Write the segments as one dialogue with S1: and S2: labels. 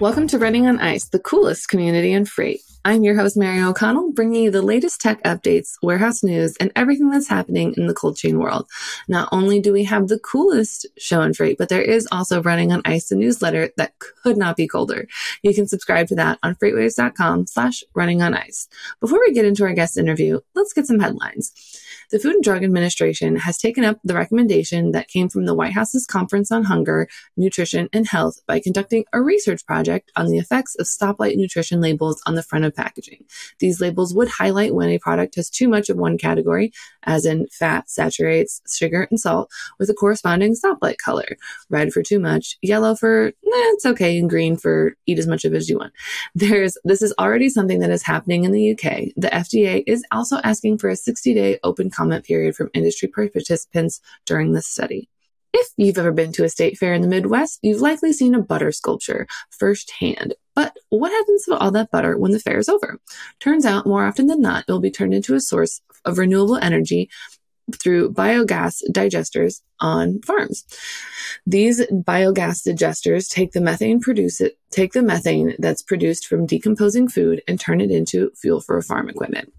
S1: Welcome to Running on Ice, the coolest community in freight. I'm your host, Mary O'Connell, bringing you the latest tech updates, warehouse news, and everything that's happening in the cold chain world. Not only do we have the coolest show and freight, but there is also Running on Ice, a newsletter that could not be colder. You can subscribe to that on freightwaves.com slash running on ice. Before we get into our guest interview, let's get some headlines. The Food and Drug Administration has taken up the recommendation that came from the White House's Conference on Hunger, Nutrition, and Health by conducting a research project on the effects of stoplight nutrition labels on the front of packaging. These labels would highlight when a product has too much of one category, as in fat, saturates, sugar, and salt, with a corresponding stoplight color. Red for too much, yellow for, eh, it's okay, and green for eat as much of it as you want. There's, this is already something that is happening in the UK. The FDA is also asking for a 60 day open comment period from industry participants during this study. If you've ever been to a state fair in the Midwest, you've likely seen a butter sculpture firsthand. But what happens to all that butter when the fair is over? Turns out, more often than not, it will be turned into a source of renewable energy through biogas digesters on farms. These biogas digesters take the methane produce it, take the methane that's produced from decomposing food and turn it into fuel for farm equipment.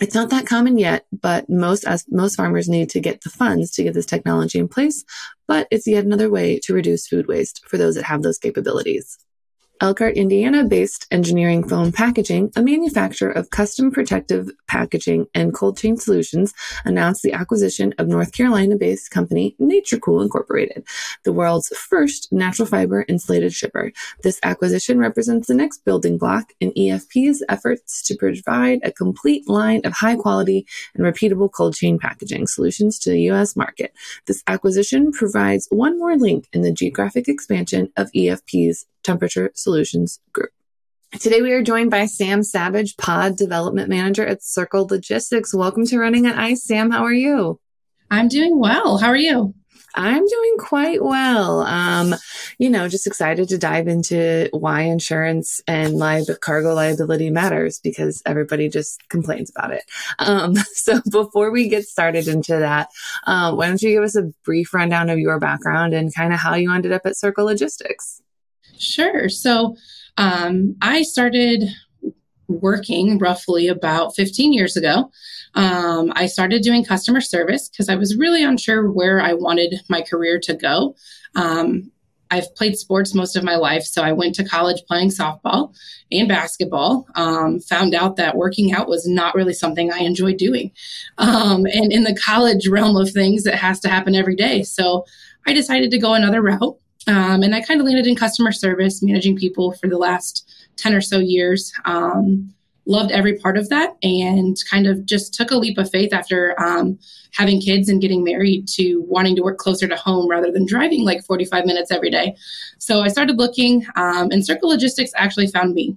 S1: It's not that common yet, but most as most farmers need to get the funds to get this technology in place. But it's yet another way to reduce food waste for those that have those capabilities. Elkhart, Indiana based Engineered Foam Packaging, a manufacturer of custom protective packaging and cold chain solutions, announced the acquisition of North Carolina based company NatureCool Incorporated, the world's first natural fiber insulated shipper. This acquisition represents the next building block in EFP's efforts to provide a complete line of high quality and repeatable cold chain packaging solutions to the U.S. market. This acquisition provides one more link in the geographic expansion of EFP's Temperature Solutions Group. Today we are joined by Sam Savage, Pod Development Manager at Circle Logistics. Welcome to Running on Ice, Sam. How are you?
S2: I'm doing well. How are you?
S1: I'm doing quite well. Um, you know, just excited to dive into why insurance and cargo liability matters because everybody just complains about it. Um, so before we get started into that, uh, why don't you give us a brief rundown of your background and kind of how you ended up at Circle Logistics?
S2: Sure. So um, I started working roughly about 15 years ago. Um, I started doing customer service because I was really unsure where I wanted my career to go. Um, I've played sports most of my life, so I went to college playing softball and basketball. Um, found out that working out was not really something I enjoyed doing. Um, and in the college realm of things, it has to happen every day. So I decided to go another route. Um, and I kind of landed in customer service, managing people for the last 10 or so years. Um, loved every part of that and kind of just took a leap of faith after um, having kids and getting married to wanting to work closer to home rather than driving like 45 minutes every day. So I started looking, um, and Circle Logistics actually found me.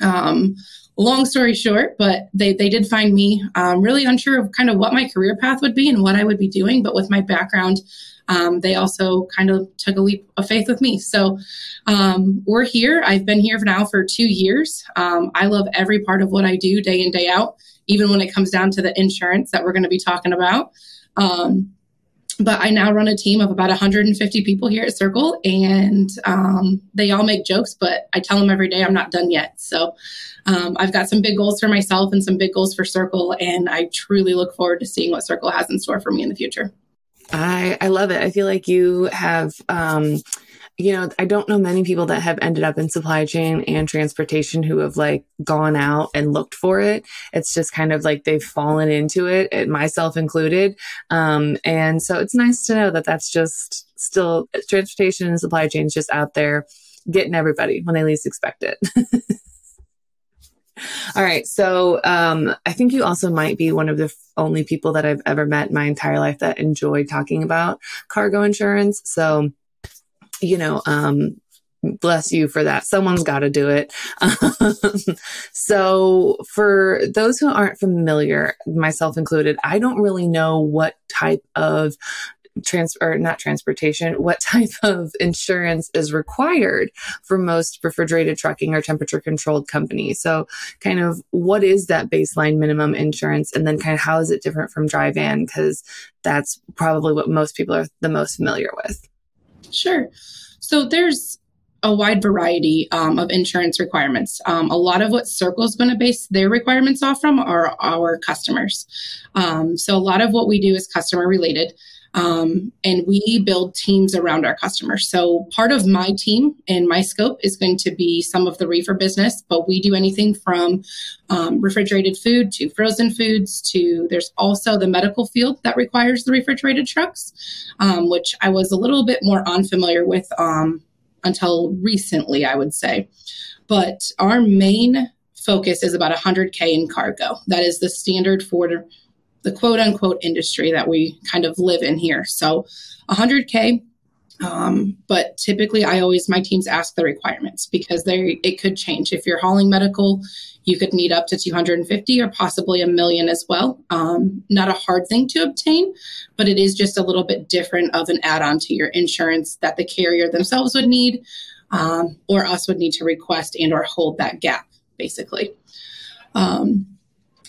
S2: Um, long story short, but they, they did find me um, really unsure of kind of what my career path would be and what I would be doing. But with my background, um, they also kind of took a leap of faith with me. So um, we're here. I've been here now for two years. Um, I love every part of what I do day in, day out, even when it comes down to the insurance that we're going to be talking about. Um, but I now run a team of about 150 people here at Circle, and um, they all make jokes, but I tell them every day I'm not done yet. So um, I've got some big goals for myself and some big goals for Circle, and I truly look forward to seeing what Circle has in store for me in the future.
S1: I I love it. I feel like you have um you know, I don't know many people that have ended up in supply chain and transportation who have like gone out and looked for it. It's just kind of like they've fallen into it, myself included. Um, and so it's nice to know that that's just still transportation and supply chain is just out there getting everybody when they least expect it. All right. So um, I think you also might be one of the only people that I've ever met in my entire life that enjoy talking about cargo insurance. So, you know, um, bless you for that. Someone's got to do it. so, for those who aren't familiar, myself included, I don't really know what type of trans or not transportation, what type of insurance is required for most refrigerated trucking or temperature controlled companies. So kind of what is that baseline minimum insurance and then kind of how is it different from dry van? Cause that's probably what most people are the most familiar with.
S2: Sure. So there's a wide variety um, of insurance requirements. Um, a lot of what Circle is going to base their requirements off from are our customers. Um, so a lot of what we do is customer related. Um, and we build teams around our customers. So part of my team and my scope is going to be some of the reefer business, but we do anything from um, refrigerated food to frozen foods to there's also the medical field that requires the refrigerated trucks, um, which I was a little bit more unfamiliar with um, until recently, I would say. But our main focus is about 100K in cargo. That is the standard for the quote unquote industry that we kind of live in here. So 100K. Um, but typically, I always my teams ask the requirements because they it could change. If you're hauling medical, you could need up to 250 or possibly a million as well. Um, not a hard thing to obtain, but it is just a little bit different of an add-on to your insurance that the carrier themselves would need, um, or us would need to request and or hold that gap, basically. Um,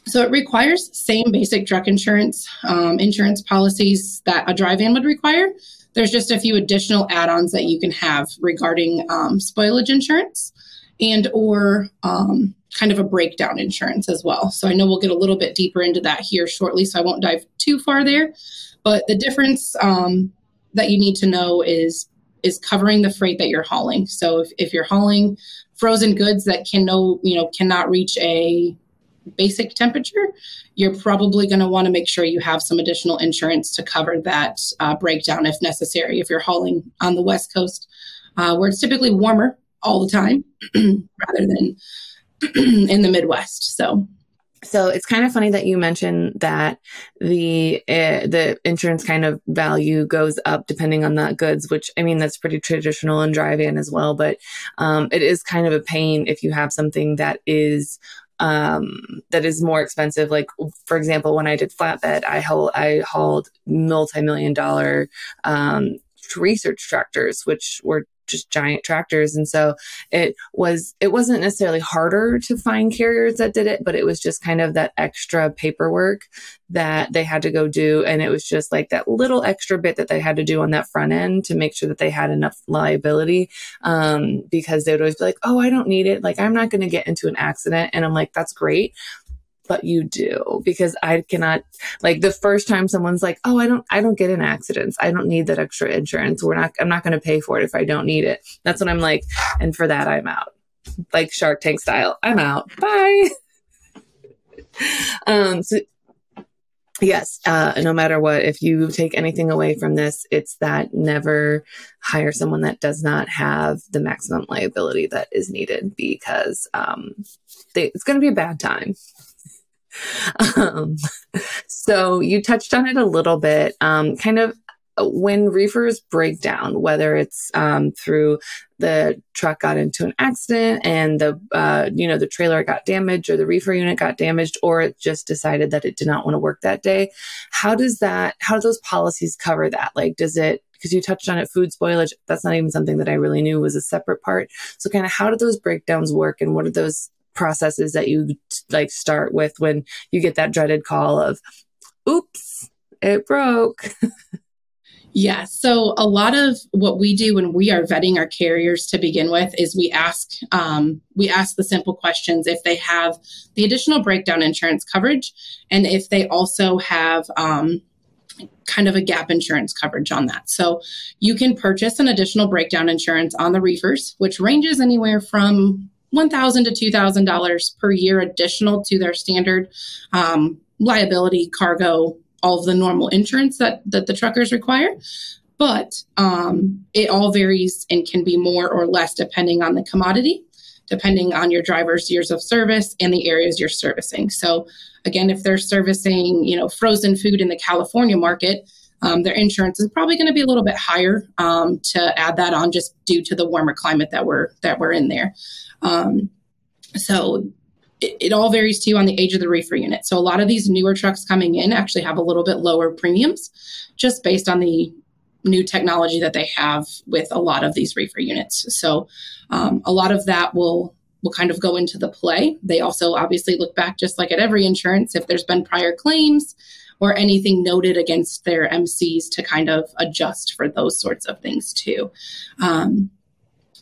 S2: so it requires same basic truck insurance, um, insurance policies that a dry van would require. There's just a few additional add-ons that you can have regarding um, spoilage insurance and or um, kind of a breakdown insurance as well. So I know we'll get a little bit deeper into that here shortly, so I won't dive too far there. But the difference um, that you need to know is is covering the freight that you're hauling. So if, if you're hauling frozen goods that can no you know cannot reach a basic temperature, you're probably going to want to make sure you have some additional insurance to cover that uh, breakdown if necessary. If you're hauling on the West Coast, uh, where it's typically warmer all the time rather than in the Midwest. So
S1: so it's kind of funny that you mentioned that the uh, the insurance kind of value goes up depending on the goods, which I mean that's pretty traditional in dry van as well. But um, it is kind of a pain if you have something that is um, that is more expensive. Like, for example, when I did flatbed, I, haul, I hauled multi-million dollar, um, research tractors, which were just giant tractors. And so it was, it wasn't necessarily harder to find carriers that did it, but it was just kind of that extra paperwork that they had to go do. And it was just like that little extra bit that they had to do on that front end to make sure that they had enough liability. Um, because they would always be like, Oh, I don't need it. Like, I'm not going to get into an accident. And I'm like, that's great but you do because I cannot like the first time someone's like, "Oh, I don't I don't get in accidents. I don't need that extra insurance. We're not I'm not going to pay for it if I don't need it." That's what I'm like, and for that I'm out. Like Shark Tank style. I'm out. Bye. um so yes uh, no matter what if you take anything away from this it's that never hire someone that does not have the maximum liability that is needed because um, they, it's going to be a bad time um, so you touched on it a little bit, um, kind of when reefers break down, whether it's um, through the truck got into an accident and the uh, you know the trailer got damaged or the reefer unit got damaged or it just decided that it did not want to work that day how does that how do those policies cover that? Like does it because you touched on it food spoilage that's not even something that i really knew was a separate part. So kind of how do those breakdowns work and what are those processes that you like start with when you get that dreaded call of, oops, it broke.
S2: Yeah. So a lot of what we do when we are vetting our carriers to begin with is we ask um, we ask the simple questions if they have the additional breakdown insurance coverage and if they also have um, kind of a gap insurance coverage on that. So you can purchase an additional breakdown insurance on the reefers, which ranges anywhere from 1,000 to $2,000 per year additional to their standard um, liability, cargo, all of the normal insurance that, that the truckers require. But um, it all varies and can be more or less depending on the commodity, depending on your driver's years of service and the areas you're servicing. So, again, if they're servicing, you know, frozen food in the California market, um, their insurance is probably going to be a little bit higher um, to add that on just due to the warmer climate that we're that we're in there. Um, so it, it, all varies too on the age of the reefer unit. So a lot of these newer trucks coming in actually have a little bit lower premiums just based on the new technology that they have with a lot of these reefer units. So um, a lot of that will will kind of go into the play. They also obviously look back just like at every insurance if there's been prior claims or anything noted against their MCs to kind of adjust for those sorts of things too. Um,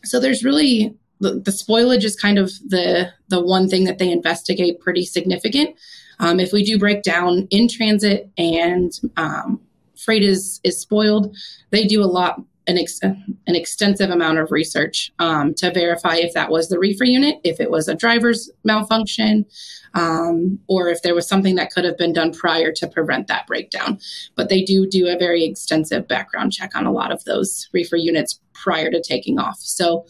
S2: so there's really the, the, spoilage is kind of the the one thing that they investigate pretty significant. Um, if we do break down in transit and um, freight is is spoiled, they do a lot an, ex- an extensive amount of research um, to verify if that was the reefer unit, if it was a driver's malfunction, um, or if there was something that could have been done prior to prevent that breakdown. But they do do a very extensive background check on a lot of those reefer units prior to taking off. So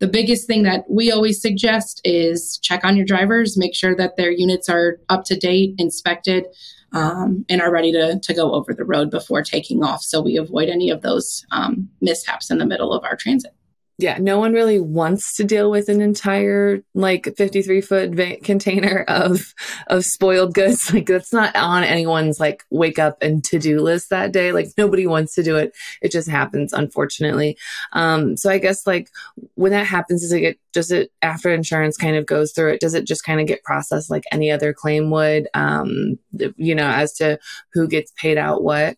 S2: the biggest thing that we always suggest is check on your drivers, make sure that their units are up to date, inspected, um, and are ready to, to go over the road before taking off so we avoid any of those um, mishaps in the middle of our transit
S1: yeah, no one really wants to deal with an entire like 53 foot va- container of of spoiled goods. Like that's not on anyone's like wake up and to do list that day. Like nobody wants to do it. It just happens, unfortunately. Um, so I guess like when that happens, does it get does it after insurance kind of goes through it? Does it just kind of get processed like any other claim would? Um, you know, as to who gets paid out what.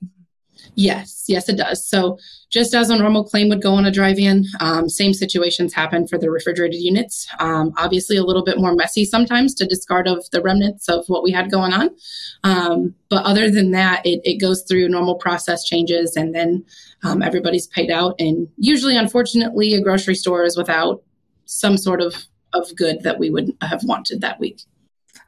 S2: Yes, yes, it does. So, just as a normal claim would go on a dry van, um, same situations happen for the refrigerated units. Um, obviously, a little bit more messy sometimes to discard of the remnants of what we had going on. Um, but other than that, it, it, goes through normal process changes and then um, everybody's paid out. And usually, unfortunately, a grocery store is without some sort of, of good that we would have wanted that week.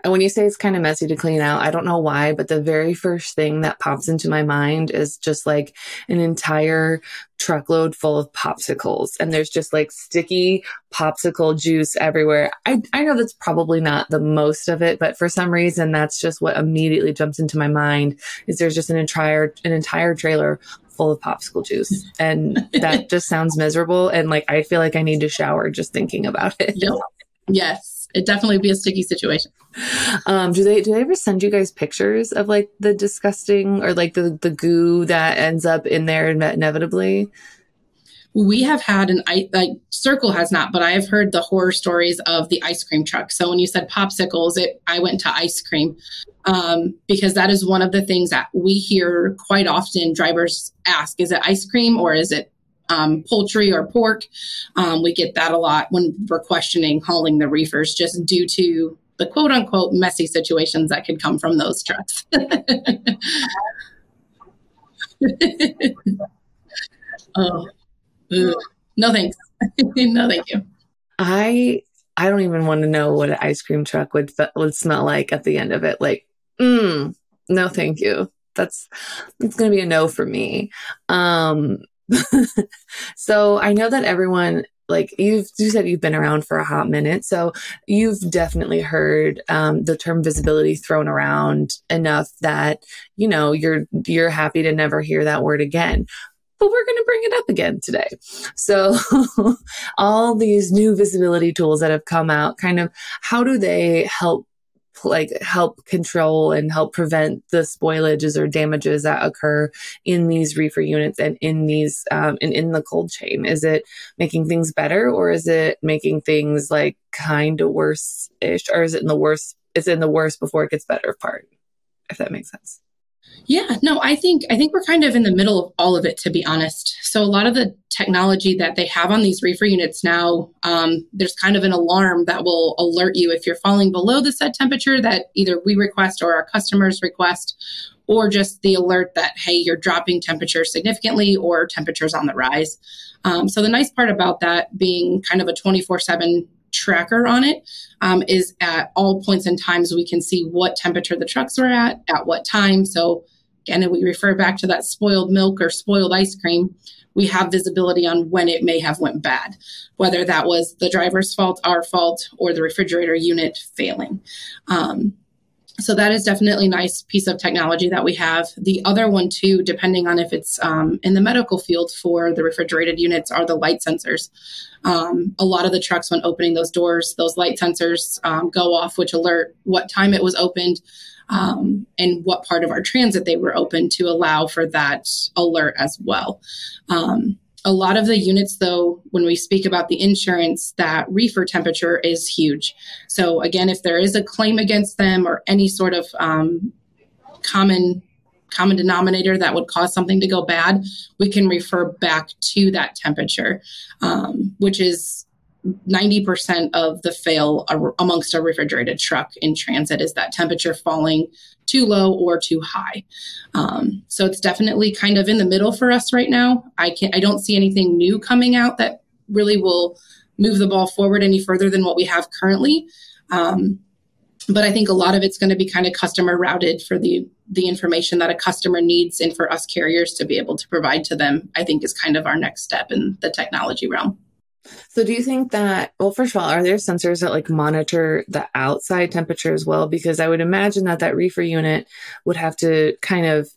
S1: And when you say it's kind of messy to clean out, I don't know why, but the very first thing that pops into my mind is just like an entire truckload full of popsicles and there's just like sticky popsicle juice everywhere. I, I know that's probably not the most of it, but for some reason that's just what immediately jumps into my mind is there's just an entire an entire trailer full of popsicle juice and that just sounds miserable and like I feel like I need to shower just thinking about it.
S2: Yep. Yes it definitely be a sticky situation.
S1: Um, do they do they ever send you guys pictures of like the disgusting or like the the goo that ends up in there inevitably?
S2: We have had an like Circle has not, but I have heard the horror stories of the ice cream truck. So when you said popsicles, it I went to ice cream um, because that is one of the things that we hear quite often. Drivers ask, "Is it ice cream or is it um, poultry or pork. Um, we get that a lot when we're questioning hauling the reefers just due to the quote unquote messy situations that could come from those trucks. oh, no thanks. no, thank you.
S1: I I don't even want to know what an ice cream truck would would smell like at the end of it. Like, mm, no, thank you. That's it's going to be a no for me. Um, so I know that everyone like you've you said you've been around for a hot minute so you've definitely heard um, the term visibility thrown around enough that you know you're you're happy to never hear that word again but we're going to bring it up again today. So all these new visibility tools that have come out, kind of how do they help like help control and help prevent the spoilages or damages that occur in these reefer units and in these um, and in the cold chain? Is it making things better or is it making things like kind of worse ish or is it in the worst? It's in the worst before it gets better part, if that makes sense.
S2: Yeah, no, I think I think we're kind of in the middle of all of it, to be honest. So a lot of the technology that they have on these reefer units now, um, there's kind of an alarm that will alert you if you're falling below the set temperature that either we request or our customers request, or just the alert that hey, you're dropping temperature significantly or temperatures on the rise. Um, so the nice part about that being kind of a 24/7 tracker on it um, is at all points in times we can see what temperature the trucks were at at what time. So again if we refer back to that spoiled milk or spoiled ice cream we have visibility on when it may have went bad whether that was the driver's fault our fault or the refrigerator unit failing. Um, so that is definitely a nice piece of technology that we have. The other one too, depending on if it's um, in the medical field for the refrigerated units, are the light sensors. Um, a lot of the trucks, when opening those doors, those light sensors um, go off, which alert what time it was opened um, and what part of our transit they were open to allow for that alert as well. A lot of the units, though, when we speak about the insurance, that reefer temperature is huge. So, again, if there is a claim against them or any sort of um, common common denominator that would cause something to go bad, we can refer back to that temperature, um, which is 90% of the fail amongst a refrigerated truck in transit is that temperature falling too low or too high. Um, so it's definitely kind of in the middle for us right now. I can I don't see anything new coming out that really will move the ball forward any further than what we have currently. Um, but I think a lot of it's going to be kind of customer routed for the the information that a customer needs and for us carriers to be able to provide to them. I think is kind of our next step in the technology realm.
S1: So do you think that well first of all are there sensors that like monitor the outside temperature as well? Because I would imagine that that reefer unit would have to kind of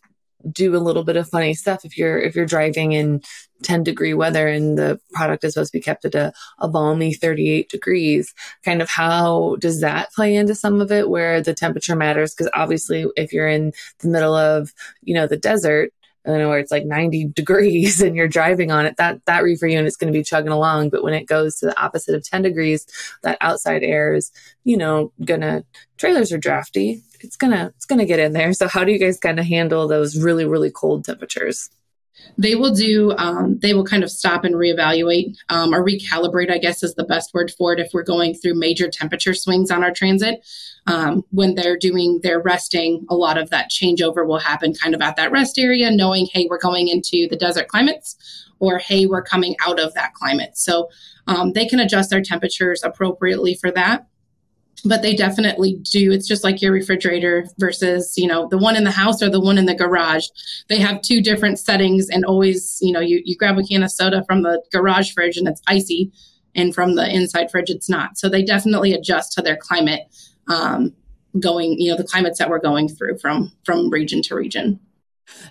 S1: do a little bit of funny stuff if you're if you're driving in 10 degree weather and the product is supposed to be kept at a, a balmy 38 degrees. Kind of how does that play into some of it where the temperature matters? Because obviously if you're in the middle of you know the desert you know, where it's like 90 degrees and you're driving on it, that, that reefer unit is going to be chugging along. But when it goes to the opposite of 10 degrees, that outside air is, you know, gonna, trailers are drafty. It's gonna, it's gonna get in there. So how do you guys kind of handle those really, really cold temperatures?
S2: They will do um, they will kind of stop and reevaluate um, or recalibrate i guess is the best word for it if we're going through major temperature swings on our transit. Um, when they're doing their resting a lot of that changeover will happen kind of at that rest area knowing hey we're going into the desert climates or hey we're coming out of that climate. So um, they can adjust their temperatures appropriately for that but they definitely do. It's just like your refrigerator versus you know the one in the house or the one in the garage. They have two different settings and always you know you, you grab a can of soda from the garage fridge and it's icy and from the inside fridge it's not. So they definitely adjust to their climate um, going you know the climates that we're going through from from region to region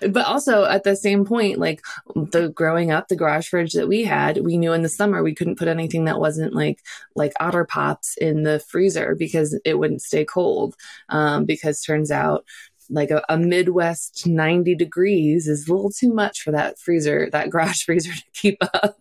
S1: but also at the same point, like the growing up, the garage fridge that we had, we knew in the summer we couldn't put anything that wasn't like like otter pops in the freezer because it wouldn't stay cold. Um, because turns out like a, a, Midwest 90 degrees is a little too much for that freezer, that garage freezer to keep up.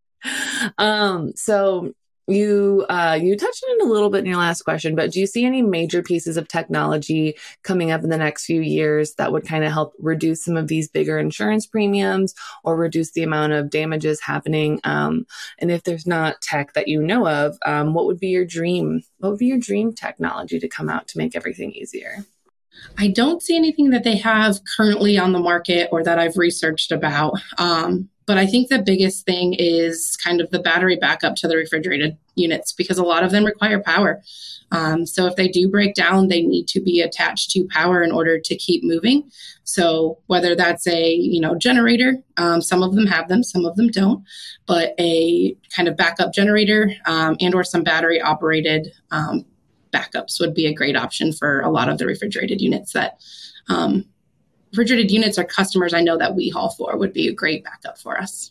S1: um, so you uh, you touched on it a little bit in your last question, but do you see any major pieces of technology coming up in the next few years that would kind of help reduce some of these bigger insurance premiums or reduce the amount of damages happening? Um, and if there's not tech that you know of, um, what would be your dream? What would be your dream technology to come out to make everything easier?
S2: I don't see anything that they have currently on the market or that I've researched about. Um, but I think the biggest thing is kind of the battery backup to the refrigerated units because a lot of them require power. Um, so if they do break down, they need to be attached to power in order to keep moving. So whether that's a you know generator, um, some of them have them, some of them don't, but a kind of backup generator um, and or some battery operated um, backups would be a great option for a lot of the refrigerated units that um, refrigerated units are customers I know that we haul for would be a great backup for us.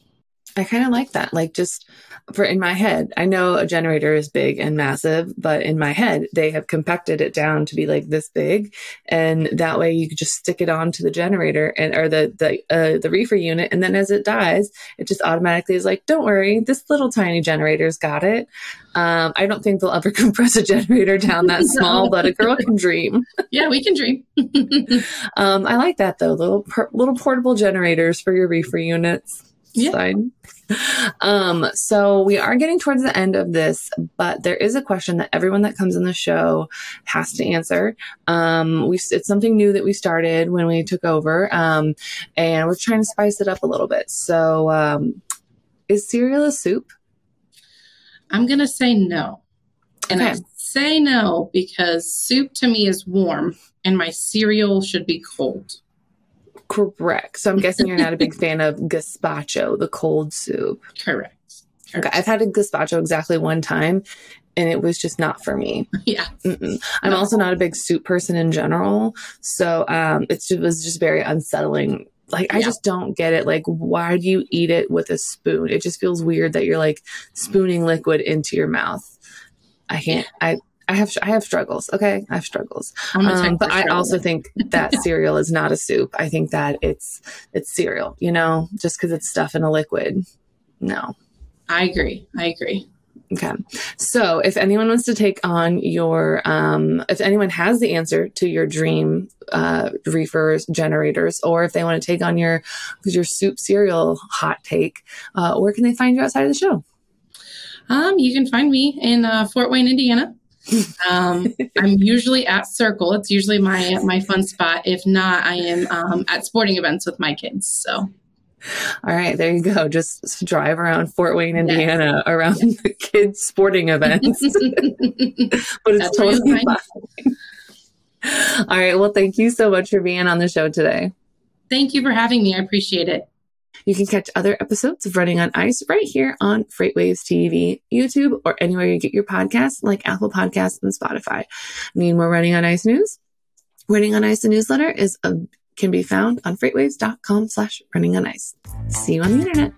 S1: I kind of like that. Like just for in my head, I know a generator is big and massive, but in my head, they have compacted it down to be like this big, and that way you could just stick it onto the generator and or the the uh, the reefer unit, and then as it dies, it just automatically is like, don't worry, this little tiny generator's got it. Um, I don't think they'll ever compress a generator down that small, but a girl can dream.
S2: yeah, we can dream.
S1: um, I like that though, little little portable generators for your reefer units yeah. side. Um, so we are getting towards the end of this, but there is a question that everyone that comes in the show has to answer. Um, we, it's something new that we started when we took over. Um, and we're trying to spice it up a little bit. So, um, is cereal a soup?
S2: I'm going to say no. And okay. I say no because soup to me is warm and my cereal should be cold.
S1: Correct. So I'm guessing you're not a big fan of gazpacho, the cold soup.
S2: Correct.
S1: Correct. Okay, I've had a gazpacho exactly one time, and it was just not for me.
S2: Yeah.
S1: Mm-mm. I'm also not a big soup person in general. So um, it's, it was just very unsettling. Like, I
S2: Yeah.
S1: just don't get it. Like, why do you eat it with a spoon? It just feels weird that you're like spooning liquid into your mouth. I can't, I, I have, I have struggles. Okay. I have struggles.
S2: I'm the type
S1: Um, but I also think that cereal is not a soup. I think that it's, it's cereal, you know, just because it's stuff in a liquid. No.
S2: I agree. I agree.
S1: Okay. So if anyone wants to take on your, um, if anyone has the answer to your dream, uh, reefers generators, or if they want to take on your, your soup cereal hot take, uh, where can they find you outside of the show?
S2: Um, you can find me in uh, Fort Wayne, Indiana. Um, I'm usually at Circle. It's usually my my fun spot. If not, I am um, at sporting events with my kids. So
S1: All right. There you go. Just drive around Fort Wayne,
S2: Yes.
S1: Indiana around the kids sporting events, but it's
S2: That's
S1: totally fine. All right. Well, thank you so much for being on the show today.
S2: thank you for having me. I appreciate it.
S1: You can catch other episodes of Running on Ice right here on Freightwaves TV, YouTube, or anywhere you get your podcasts like Apple Podcasts and Spotify. Need more Running on Ice news? Running on Ice, the newsletter, is a, can be found on freightwaves.com slash running on ice. See you on the internet.